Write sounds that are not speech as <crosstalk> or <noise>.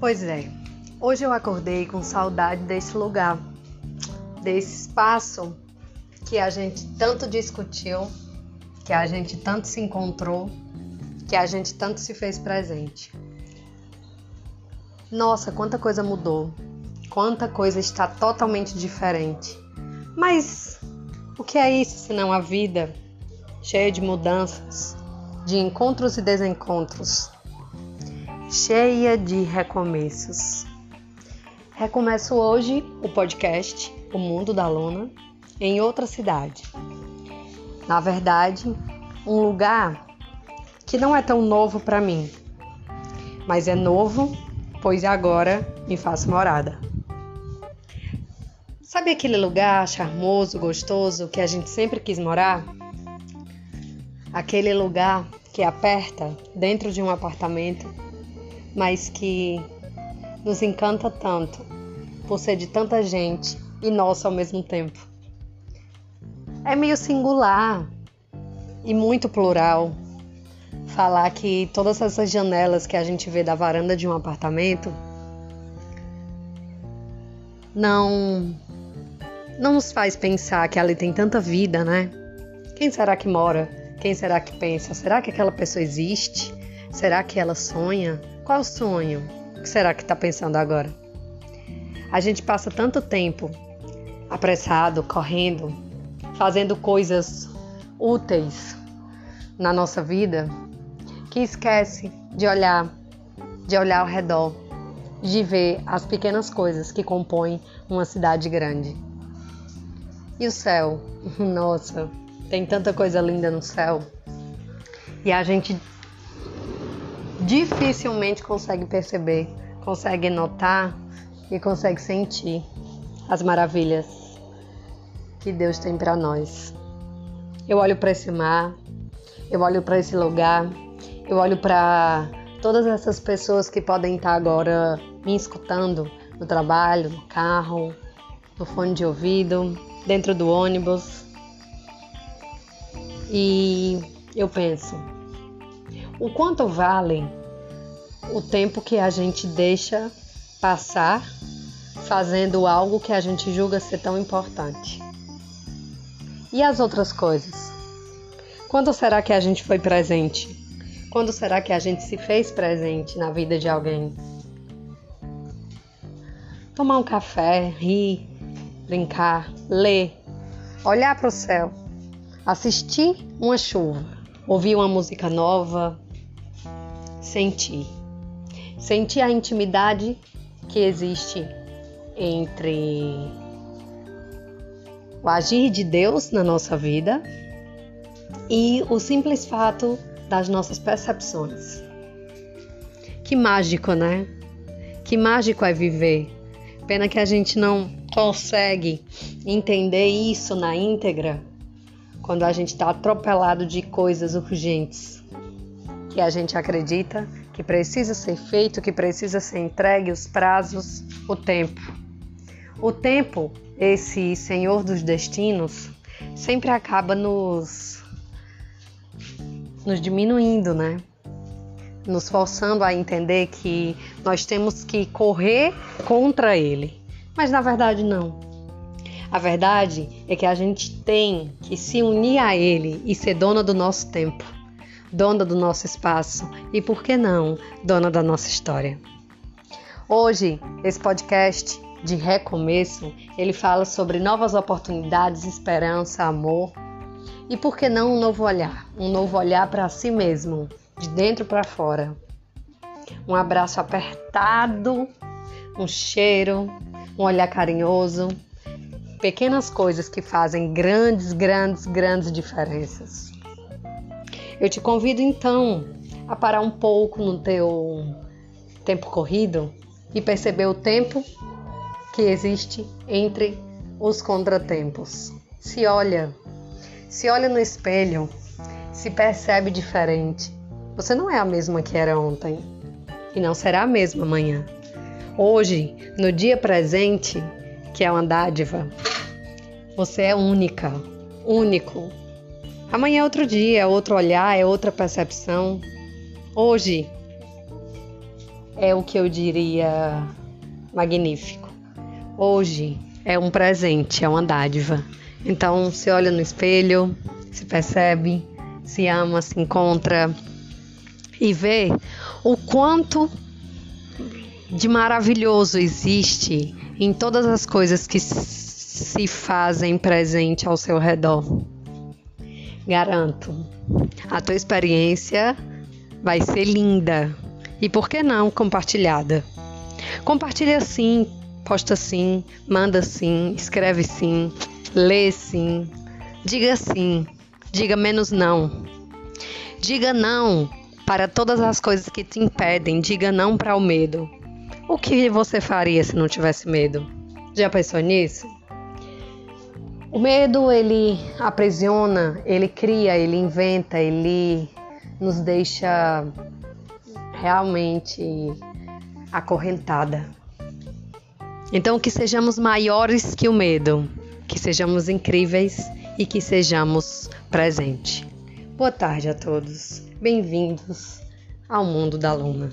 Pois é, hoje eu acordei com saudade desse lugar, desse espaço que a gente tanto discutiu, que a gente tanto se encontrou, que a gente tanto se fez presente. Nossa, quanta coisa mudou, quanta coisa está totalmente diferente. Mas o que é isso senão a vida cheia de mudanças, de encontros e desencontros? Cheia de recomeços. Recomeço hoje o podcast O Mundo da Luna em outra cidade. Na verdade, um lugar que não é tão novo para mim, mas é novo, pois agora me faço morada. Sabe aquele lugar charmoso, gostoso que a gente sempre quis morar? Aquele lugar que aperta dentro de um apartamento mas que nos encanta tanto por ser de tanta gente e nosso ao mesmo tempo. É meio singular e muito plural falar que todas essas janelas que a gente vê da varanda de um apartamento não não nos faz pensar que ali tem tanta vida, né? Quem será que mora? Quem será que pensa? Será que aquela pessoa existe? Será que ela sonha? Qual sonho? O que será que está pensando agora? A gente passa tanto tempo apressado, correndo, fazendo coisas úteis na nossa vida que esquece de olhar, de olhar ao redor, de ver as pequenas coisas que compõem uma cidade grande. E o céu? <laughs> Nossa, tem tanta coisa linda no céu. E a gente dificilmente consegue perceber, consegue notar e consegue sentir as maravilhas que Deus tem para nós. Eu olho para esse mar, eu olho para esse lugar, eu olho para todas essas pessoas que podem estar agora me escutando no trabalho, no carro, no fone de ouvido, dentro do ônibus. E eu penso, o quanto vale o tempo que a gente deixa passar fazendo algo que a gente julga ser tão importante. E as outras coisas? Quando será que a gente foi presente? Quando será que a gente se fez presente na vida de alguém? Tomar um café, rir, brincar, ler, olhar para o céu, assistir uma chuva, ouvir uma música nova, sentir. Sentir a intimidade que existe entre o agir de Deus na nossa vida e o simples fato das nossas percepções. Que mágico, né? Que mágico é viver. Pena que a gente não consegue entender isso na íntegra quando a gente está atropelado de coisas urgentes que a gente acredita que precisa ser feito, que precisa ser entregue, os prazos, o tempo. O tempo, esse senhor dos destinos, sempre acaba nos, nos diminuindo, né? Nos forçando a entender que nós temos que correr contra ele. Mas na verdade, não. A verdade é que a gente tem que se unir a ele e ser dona do nosso tempo dona do nosso espaço e, por que não, dona da nossa história. Hoje, esse podcast de recomeço, ele fala sobre novas oportunidades, esperança, amor e, por que não, um novo olhar, um novo olhar para si mesmo, de dentro para fora. Um abraço apertado, um cheiro, um olhar carinhoso, pequenas coisas que fazem grandes, grandes, grandes diferenças. Eu te convido então a parar um pouco no teu tempo corrido e perceber o tempo que existe entre os contratempos. Se olha, se olha no espelho, se percebe diferente. Você não é a mesma que era ontem e não será a mesma amanhã. Hoje, no dia presente, que é uma dádiva, você é única, único, Amanhã é outro dia, é outro olhar, é outra percepção. Hoje, é o que eu diria magnífico. Hoje é um presente, é uma dádiva. Então, se olha no espelho, se percebe, se ama, se encontra e vê o quanto de maravilhoso existe em todas as coisas que se fazem presente ao seu redor. Garanto, a tua experiência vai ser linda e por que não compartilhada? Compartilha sim, posta sim, manda sim, escreve sim, lê sim, diga sim, diga menos não. Diga não para todas as coisas que te impedem, diga não para o medo. O que você faria se não tivesse medo? Já pensou nisso? O medo ele aprisiona, ele cria, ele inventa, ele nos deixa realmente acorrentada. Então, que sejamos maiores que o medo, que sejamos incríveis e que sejamos presentes. Boa tarde a todos, bem-vindos ao mundo da Luna.